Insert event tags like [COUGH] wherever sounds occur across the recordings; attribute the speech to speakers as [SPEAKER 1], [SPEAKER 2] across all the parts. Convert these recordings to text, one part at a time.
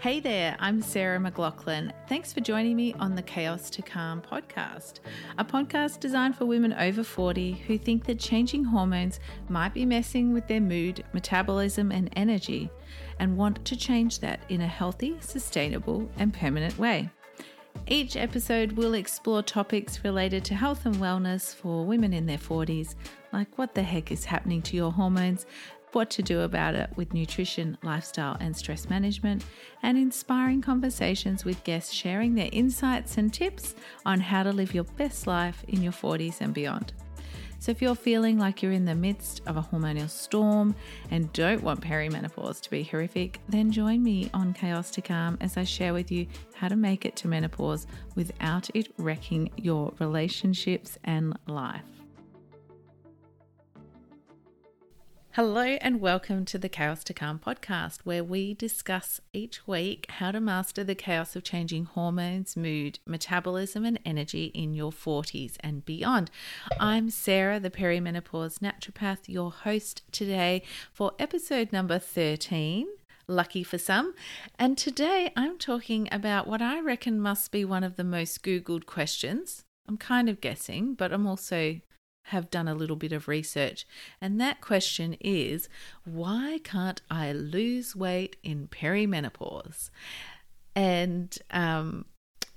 [SPEAKER 1] Hey there, I'm Sarah McLaughlin. Thanks for joining me on the Chaos to Calm podcast, a podcast designed for women over 40 who think that changing hormones might be messing with their mood, metabolism, and energy, and want to change that in a healthy, sustainable, and permanent way. Each episode will explore topics related to health and wellness for women in their 40s, like what the heck is happening to your hormones what to do about it with nutrition, lifestyle, and stress management, and inspiring conversations with guests sharing their insights and tips on how to live your best life in your 40s and beyond. So, if you're feeling like you're in the midst of a hormonal storm and don't want perimenopause to be horrific, then join me on Chaos to Calm as I share with you how to make it to menopause without it wrecking your relationships and life. Hello, and welcome to the Chaos to Calm podcast, where we discuss each week how to master the chaos of changing hormones, mood, metabolism, and energy in your 40s and beyond. I'm Sarah, the perimenopause naturopath, your host today for episode number 13 lucky for some. And today I'm talking about what I reckon must be one of the most Googled questions. I'm kind of guessing, but I'm also have done a little bit of research. And that question is why can't I lose weight in perimenopause? And, um,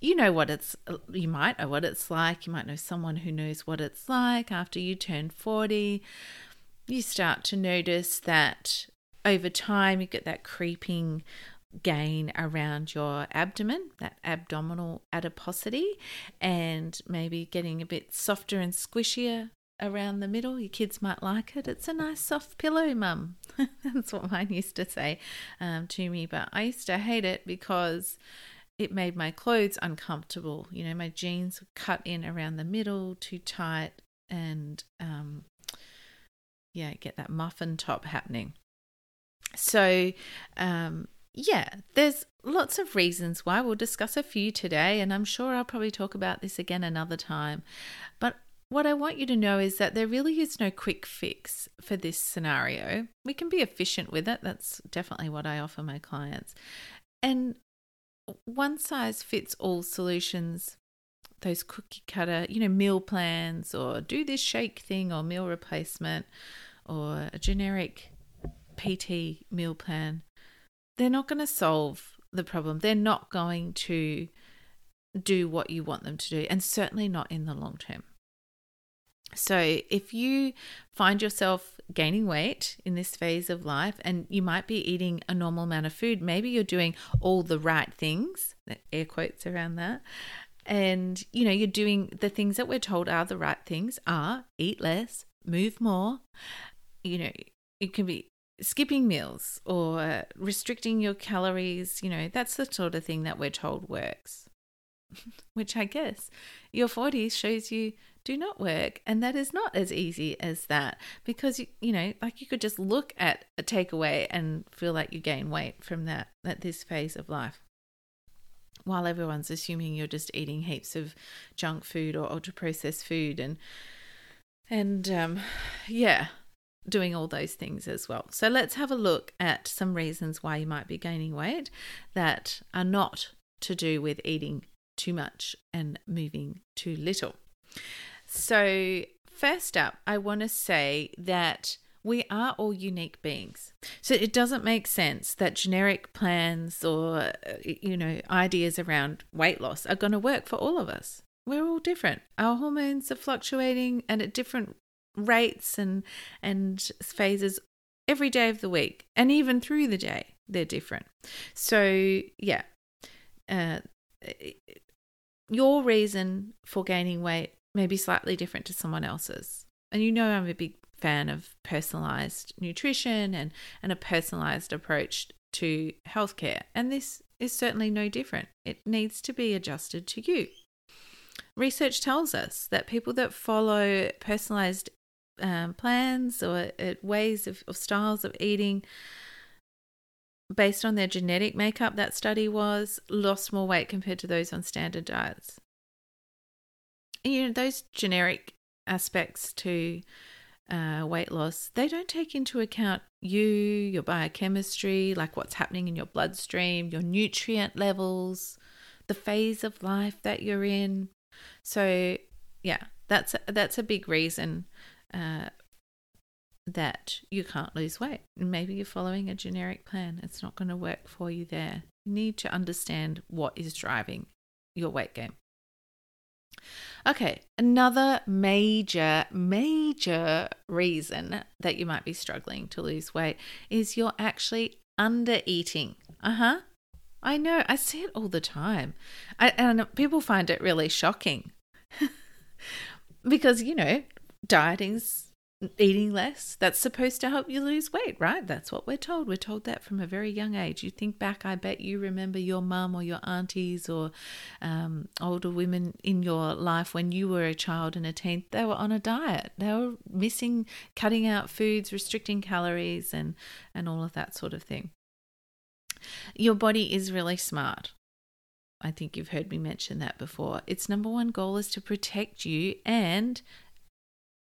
[SPEAKER 1] you know what it's you might know what it's like you might know someone who knows what it's like after you turn 40 you start to notice that over time you get that creeping gain around your abdomen, that abdominal adiposity, and maybe getting a bit softer and squishier around the middle. Your kids might like it. It's a nice soft pillow, mum. [LAUGHS] That's what mine used to say um, to me. But I used to hate it because it made my clothes uncomfortable. You know, my jeans were cut in around the middle, too tight, and um, yeah, get that muffin top happening. So, um, yeah, there's lots of reasons why. We'll discuss a few today, and I'm sure I'll probably talk about this again another time. But what I want you to know is that there really is no quick fix for this scenario. We can be efficient with it. That's definitely what I offer my clients. And one size fits all solutions, those cookie cutter, you know, meal plans or do this shake thing or meal replacement or a generic PT meal plan, they're not going to solve the problem. They're not going to do what you want them to do, and certainly not in the long term. So, if you find yourself gaining weight in this phase of life and you might be eating a normal amount of food, maybe you're doing all the right things, air quotes around that, and you know, you're doing the things that we're told are the right things are eat less, move more. You know, it can be skipping meals or restricting your calories, you know, that's the sort of thing that we're told works. [LAUGHS] Which I guess your 40s shows you do not work. And that is not as easy as that because, you, you know, like you could just look at a takeaway and feel like you gain weight from that at this phase of life. While everyone's assuming you're just eating heaps of junk food or ultra processed food and and um, yeah, doing all those things as well. So let's have a look at some reasons why you might be gaining weight that are not to do with eating too much and moving too little. So, first up, I want to say that we are all unique beings. So it doesn't make sense that generic plans or, uh, you know, ideas around weight loss are going to work for all of us. We're all different. Our hormones are fluctuating and at different rates and and phases every day of the week and even through the day they're different. So, yeah. Uh, your reason for gaining weight may be slightly different to someone else's. And you know, I'm a big fan of personalized nutrition and, and a personalized approach to healthcare. And this is certainly no different. It needs to be adjusted to you. Research tells us that people that follow personalized um, plans or uh, ways of, of styles of eating based on their genetic makeup, that study was, lost more weight compared to those on standard diets you know, those generic aspects to uh, weight loss, they don't take into account you, your biochemistry, like what's happening in your bloodstream, your nutrient levels, the phase of life that you're in. So, yeah, that's a, that's a big reason uh, that you can't lose weight. Maybe you're following a generic plan. It's not going to work for you there. You need to understand what is driving your weight gain. Okay, another major, major reason that you might be struggling to lose weight is you're actually under eating. Uh huh. I know, I see it all the time. I, and people find it really shocking [LAUGHS] because, you know, dieting's eating less. That's supposed to help you lose weight, right? That's what we're told. We're told that from a very young age. You think back, I bet you remember your mum or your aunties or um, older women in your life when you were a child and a teen. They were on a diet. They were missing, cutting out foods, restricting calories, and and all of that sort of thing. Your body is really smart. I think you've heard me mention that before. Its number one goal is to protect you and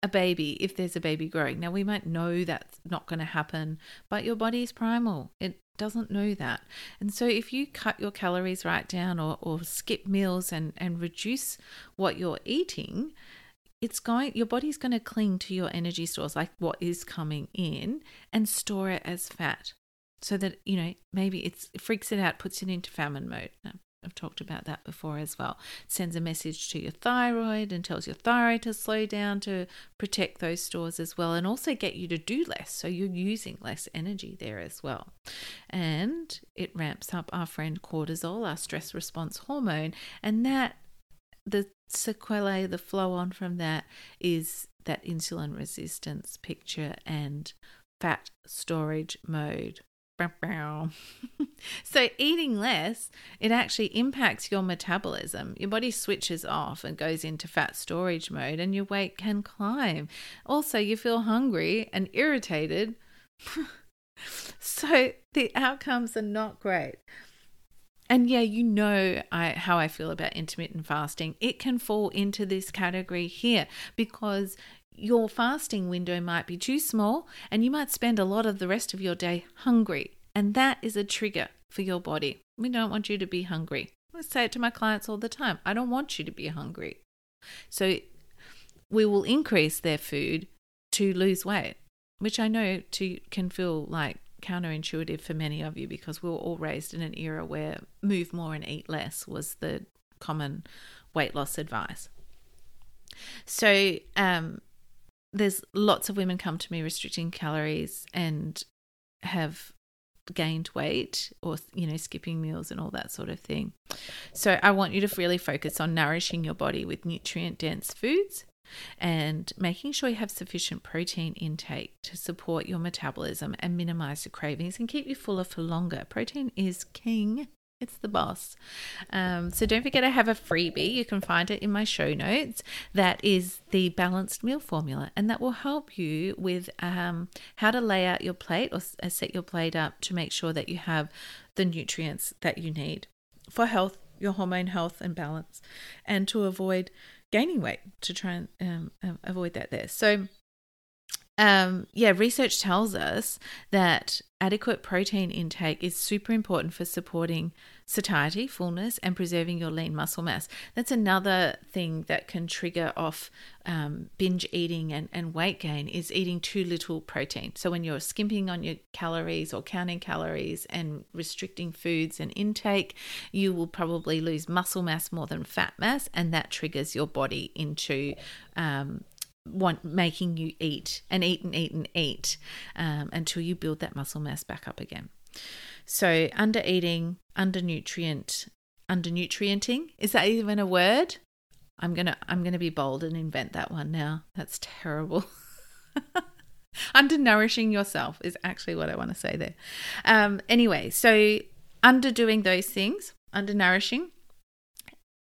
[SPEAKER 1] a baby if there's a baby growing. Now, we might know that's not going to happen, but your body is primal. It doesn't know that. And so, if you cut your calories right down or, or skip meals and, and reduce what you're eating, it's going your body's going to cling to your energy stores like what is coming in and store it as fat so that you know maybe it's it freaks it out puts it into famine mode I've talked about that before as well. Sends a message to your thyroid and tells your thyroid to slow down to protect those stores as well, and also get you to do less. So you're using less energy there as well. And it ramps up our friend cortisol, our stress response hormone, and that the sequelae, the flow on from that is that insulin resistance picture and fat storage mode. [LAUGHS] so eating less it actually impacts your metabolism. Your body switches off and goes into fat storage mode and your weight can climb. Also you feel hungry and irritated. [LAUGHS] So the outcomes are not great. And yeah, you know I, how I feel about intermittent fasting. It can fall into this category here because your fasting window might be too small and you might spend a lot of the rest of your day hungry. And that is a trigger for your body. We don't want you to be hungry. I say it to my clients all the time I don't want you to be hungry. So we will increase their food to lose weight, which I know to can feel like counterintuitive for many of you because we were all raised in an era where move more and eat less was the common weight loss advice. So um, there's lots of women come to me restricting calories and have gained weight or you know skipping meals and all that sort of thing. So I want you to really focus on nourishing your body with nutrient dense foods and making sure you have sufficient protein intake to support your metabolism and minimize the cravings and keep you fuller for longer. Protein is king it's the boss. Um, so don't forget I have a freebie. You can find it in my show notes. That is the balanced meal formula, and that will help you with um, how to lay out your plate or uh, set your plate up to make sure that you have the nutrients that you need for health, your hormone health and balance, and to avoid gaining weight to try and um, avoid that there. So um, yeah, research tells us that adequate protein intake is super important for supporting satiety, fullness, and preserving your lean muscle mass. That's another thing that can trigger off um, binge eating and, and weight gain is eating too little protein. So when you're skimping on your calories or counting calories and restricting foods and intake, you will probably lose muscle mass more than fat mass, and that triggers your body into um, want making you eat and eat and eat and eat um, until you build that muscle mass back up again. So under eating, under nutrient, under nutrienting is that even a word? I'm gonna I'm gonna be bold and invent that one now. That's terrible. [LAUGHS] under nourishing yourself is actually what I want to say there. Um, anyway, so under doing those things, under nourishing.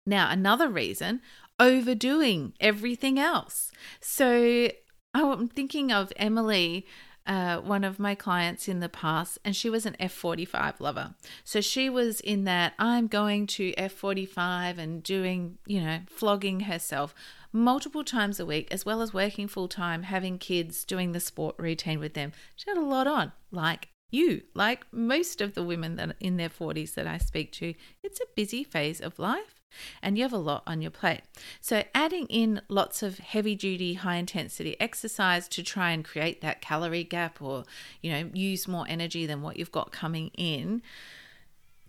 [SPEAKER 1] Now another reason overdoing everything else. So I'm thinking of Emily uh, one of my clients in the past, and she was an F45 lover. So she was in that I'm going to F45 and doing, you know, flogging herself multiple times a week, as well as working full time, having kids, doing the sport routine with them. She had a lot on, like you, like most of the women that in their 40s that I speak to. It's a busy phase of life and you have a lot on your plate. So, adding in lots of heavy duty, high intensity exercise to try and create that calorie gap or, you know, use more energy than what you've got coming in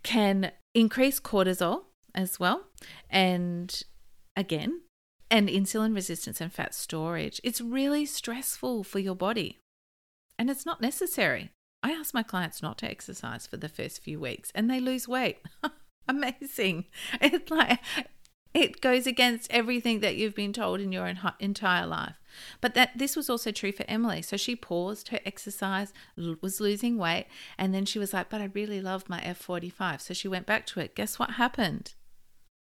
[SPEAKER 1] can increase cortisol as well. And again, and insulin resistance and fat storage. It's really stressful for your body and it's not necessary. I ask my clients not to exercise for the first few weeks and they lose weight. [LAUGHS] Amazing. [LAUGHS] It's like it goes against everything that you've been told in your entire life. But that this was also true for Emily. So she paused her exercise, was losing weight, and then she was like, "But I really love my F45." So she went back to it. Guess what happened?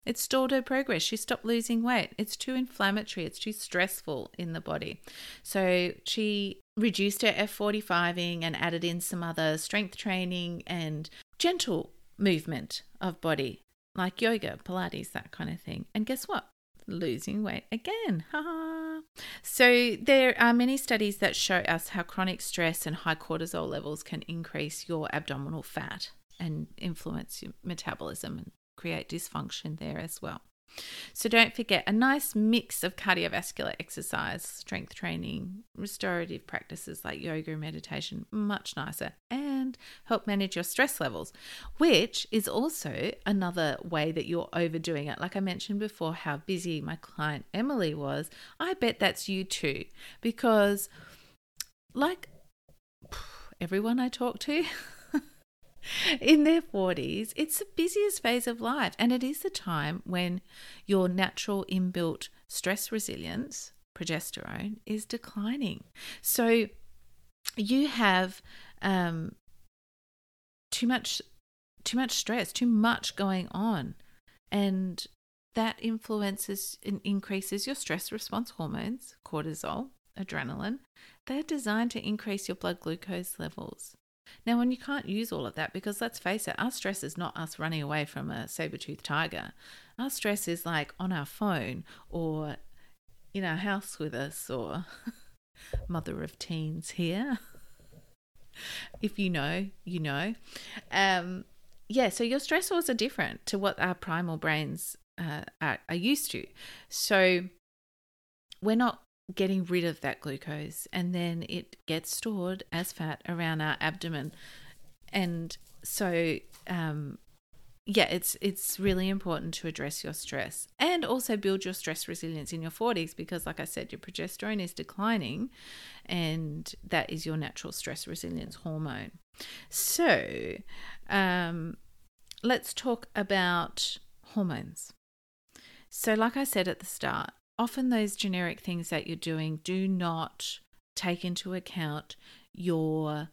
[SPEAKER 1] It stalled her progress. She stopped losing weight. It's too inflammatory. It's too stressful in the body. So she reduced her F45ing and added in some other strength training and gentle movement of body, like yoga, Pilates, that kind of thing. And guess what? Losing weight again. Ha So, there are many studies that show us how chronic stress and high cortisol levels can increase your abdominal fat and influence your metabolism and create dysfunction there as well. So don't forget a nice mix of cardiovascular exercise, strength training, restorative practices like yoga, and meditation, much nicer, and help manage your stress levels, which is also another way that you're overdoing it. Like I mentioned before, how busy my client Emily was. I bet that's you too, because like [SIGHS] everyone I talk to, [LAUGHS] [LAUGHS] in their 40s, it's the busiest phase of life. And it is the time when your natural inbuilt stress resilience, progesterone, is declining. So you have um, too much too much stress, too much going on. And that influences and increases your stress response hormones, cortisol, adrenaline. They're designed to increase your blood glucose levels. Now, when you can't use all of that, because let's face it, our stress is not us running away from a saber toothed tiger. Our stress is like on our phone or in our house with us or [LAUGHS] mother of teens here. [LAUGHS] if you know, you know. Um, yeah, so your stressors are different to what our primal brains uh, are, are used to. So we're not getting rid of that glucose and then it gets stored as fat around our abdomen. And so um, yeah it's it's really important to address your stress and also build your stress resilience in your 40s because like i said your progesterone is declining and that is your natural stress resilience hormone. So um, let's talk about hormones. So like i said at the start often those generic things that you're doing do not take into account your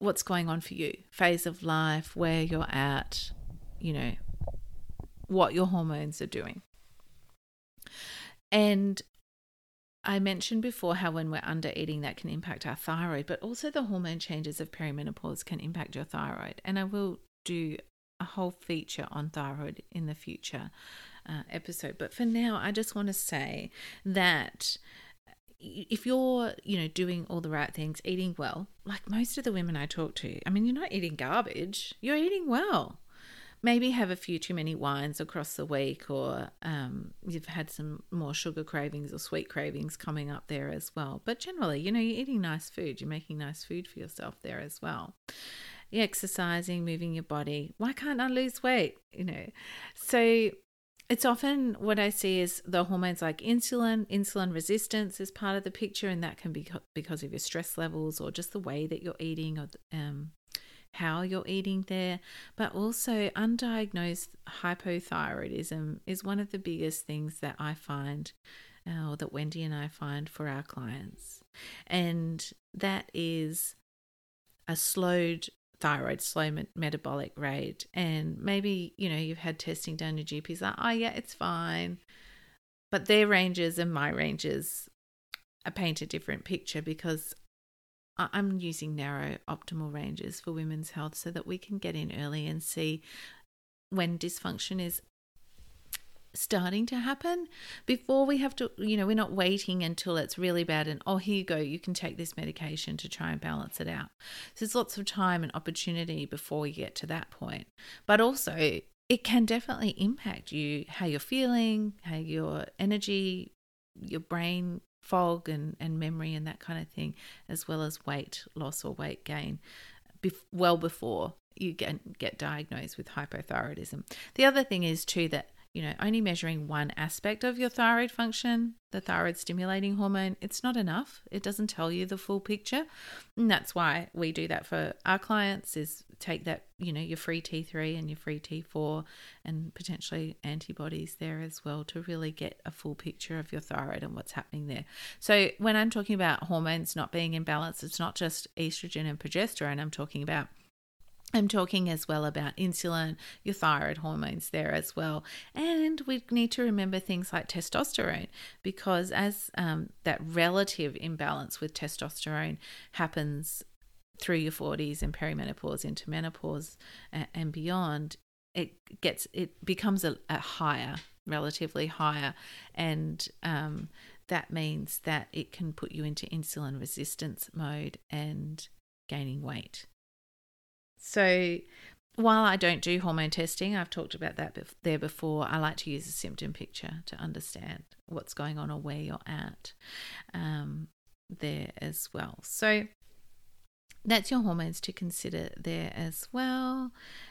[SPEAKER 1] what's going on for you, phase of life, where you're at, you know, what your hormones are doing. And I mentioned before how when we're under eating, that can impact our thyroid, but also the hormone changes of perimenopause can impact your thyroid. And I will do a whole feature on thyroid in the future uh, episode. But for now, I just want to say that if you're, you know, doing all the right things, eating well, like most of the women I talk to, I mean, you're not eating garbage, you're eating well. Maybe have a few too many wines across the week, or um, you've had some more sugar cravings or sweet cravings coming up there as well. But generally, you know, you're eating nice food, you're making nice food for yourself there as well exercising, moving your body. Why can't I lose weight? You know, so it's often what I see is the hormones like insulin, insulin resistance is part of the picture, and that can be because of your stress levels or just the way that you're eating or um, how you're eating there. But also, undiagnosed hypothyroidism is one of the biggest things that I find, uh, or that Wendy and I find for our clients. And that is a slowed thyroid, slow metabolic rate, and maybe you know you've had testing done. Your GP's like, oh yeah, it's fine, but their ranges and my ranges paint a different picture because I'm using narrow optimal ranges for women's health so that we can get in early and see when dysfunction is starting to happen. Before we have to you know we're not waiting until it's really bad and oh here you go you can take this medication to try and balance it out. So there's lots of time and opportunity before we get to that point. But also it can definitely impact you how you're feeling how your energy your brain fog and, and memory and that kind of thing as well as weight loss or weight gain bef- well before you get, get diagnosed with hypothyroidism. The other thing is too that you know, only measuring one aspect of your thyroid function, the thyroid stimulating hormone, it's not enough. It doesn't tell you the full picture. And that's why we do that for our clients is take that, you know, your free T3 and your free T4 and potentially antibodies there as well to really get a full picture of your thyroid and what's happening there. So when I'm talking about hormones not being in balance, it's not just estrogen and progesterone. I'm talking about I'm talking as well about insulin, your thyroid hormones there as well. And we need to remember things like testosterone because as um, that relative imbalance with testosterone happens through your 40s and perimenopause into menopause and beyond, it gets it becomes a, a higher, relatively higher, and um, that means that it can put you into insulin resistance mode and gaining weight. So while I don't do hormone testing, I've talked about that there before. I like to use a symptom picture to understand what's going on or where you're at um, there as well. So that's your hormones to consider there as well.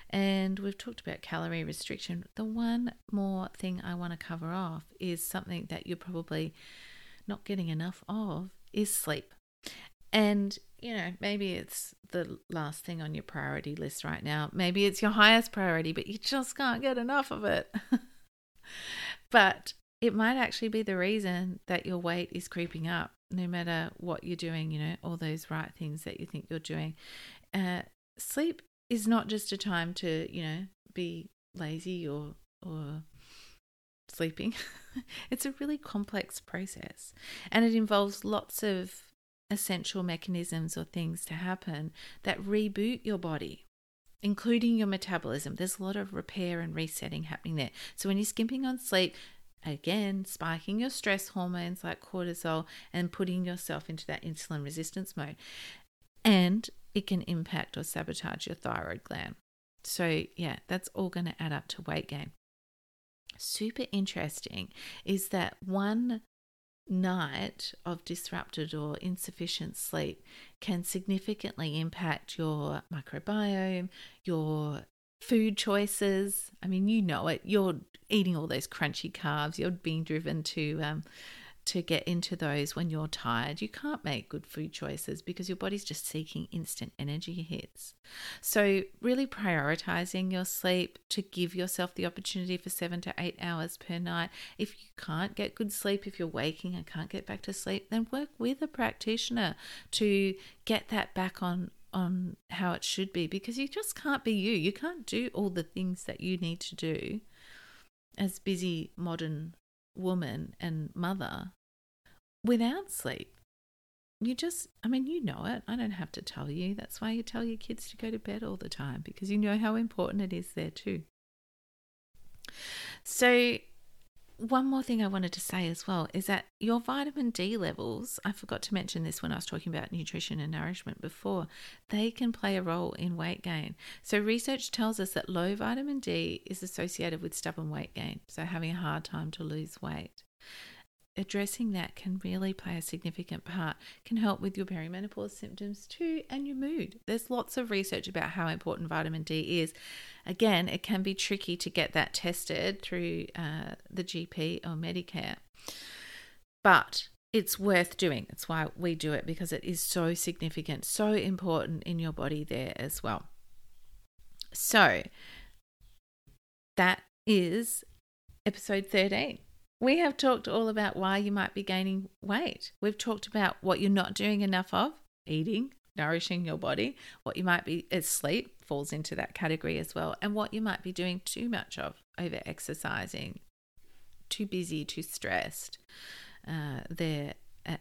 [SPEAKER 1] And we've talked about calorie restriction. The one more thing I want to cover off is something that you're probably not getting enough of is sleep. And you know, maybe it's the last thing on your priority list right now. Maybe it's your highest priority, but you just can't get enough of it. [LAUGHS] but it might actually be the reason that your weight is creeping up, no matter what you're doing, you know, all those right things that you think you're doing. Uh, sleep is not just a time to, you know, be lazy or, or sleeping. [LAUGHS] it's a really complex process and it involves lots of essential mechanisms or things to happen that reboot your body, including your metabolism. There's a lot of repair and resetting happening there. So when you're skimping on sleep, again, spiking your stress hormones like cortisol and putting yourself into that insulin resistance mode. And it can impact or sabotage your thyroid gland. So, yeah, that's all going to add up to weight gain. Super interesting is that one night of disrupted or insufficient sleep can significantly impact your microbiome, your food choices. I mean, you know it. You're eating all those crunchy carbs. You're being driven to um, to get into those when you're tired. You can't make good food choices because your body's just seeking instant energy hits. So, really prioritizing your sleep to give yourself the opportunity for seven to eight hours per night. If you can't get good sleep, if you're waking and can't get back to sleep, then work with a practitioner to get that back on on how it should be because you just can't be you. You can't do all the things that you need to do as busy modern woman and mother without sleep. You just, I mean, you know it. I don't have to tell you. That's why you tell your kids to go to bed all the time because you know how important it is there too. So, one more thing I wanted to say as well is that your vitamin D levels, I forgot to mention this when I was talking about nutrition and nourishment before, they can play a role in weight gain. So, research tells us that low vitamin D is associated with stubborn weight gain, so having a hard time to lose weight addressing that can really play a significant part, can help with your perimenopause symptoms too and your mood. There's lots of research about how important vitamin D is. Again, it can be tricky to get that tested through uh, the GP or Medicare, but it's worth doing. That's why we do it because it is so significant, so important in your body there as well. So, that is episode 13 we have talked all about why you might be gaining weight. We've talked about what you're not doing enough of eating, nourishing your body, what you might be, as sleep falls into that category as well, and what you might be doing too much of over exercising, too busy, too stressed uh, there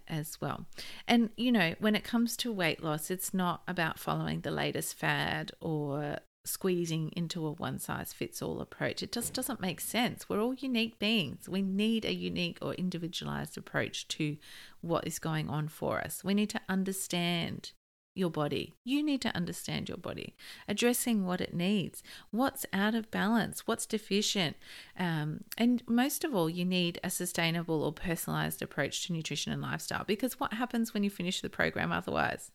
[SPEAKER 1] as well. And, you know, when it comes to weight loss, it's not about following the latest fad or squeezing into a one size fits all approach. It just doesn't make sense. We're all unique beings. We need a unique or individualized approach to what is going on for us. We need to understand your body. You need to understand your body, addressing what it needs, what's out of balance, what's deficient. Um, and most of all, you need a sustainable or personalized approach to nutrition and lifestyle because what happens when you finish the program otherwise?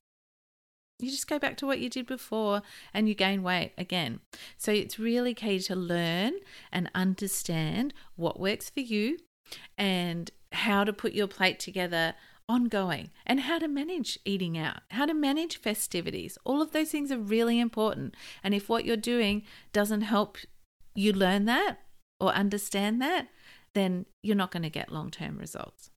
[SPEAKER 1] You just go back to what you did before and you gain weight again. So it's really key to learn and understand what works for you and how to put your plate together ongoing and how to manage eating out, how to manage festivities. All of those things are really important. And if what you're doing doesn't help you learn that or understand that, then you're not going to get long term results.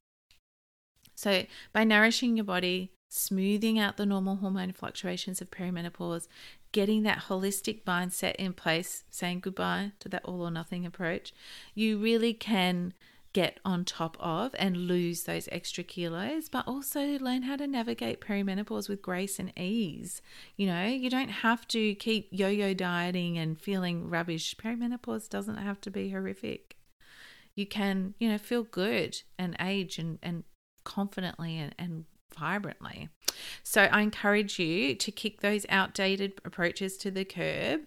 [SPEAKER 1] So, by nourishing your body, smoothing out the normal hormone fluctuations of perimenopause, getting that holistic mindset in place, saying goodbye to that all or nothing approach, you really can get on top of and lose those extra kilos, but also learn how to navigate perimenopause with grace and ease. You know, you don't have to keep yo yo dieting and feeling rubbish. Perimenopause doesn't have to be horrific. You can, you know, feel good and age and, and confidently and, and vibrantly. So I encourage you to kick those outdated approaches to the curb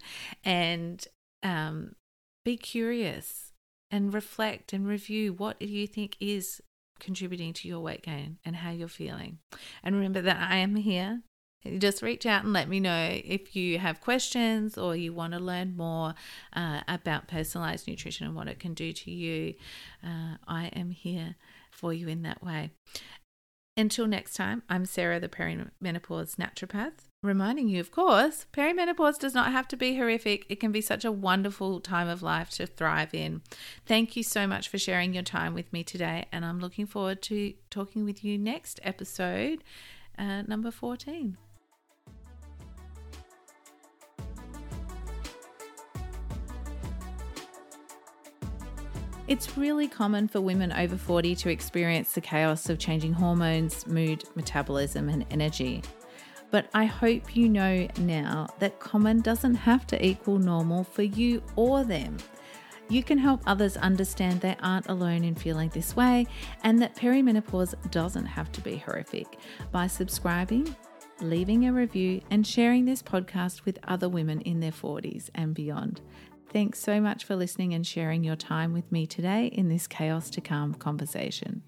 [SPEAKER 1] and um, be curious and reflect and review what you think is contributing to your weight gain and how you're feeling. And remember that I am here. Just reach out and let me know if you have questions or you want to learn more uh, about personalized nutrition and what it can do to you. Uh, I am here for you in that way. Until next time, I'm Sarah, the perimenopause naturopath reminding you, of course, perimenopause does not have to be horrific. It can be such a wonderful time of life to thrive in. Thank you so much for sharing your time with me today, and I'm looking forward to talking with you next episode, uh, number 14. It's really common for women over 40 to experience the chaos of changing hormones, mood, metabolism, and energy. But I hope you know now that common doesn't have to equal normal for you or them. You can help others understand they aren't alone in feeling this way and that perimenopause doesn't have to be horrific by subscribing, leaving a review, and sharing this podcast with other women in their 40s and beyond. Thanks so much for listening and sharing your time with me today in this Chaos to Calm conversation.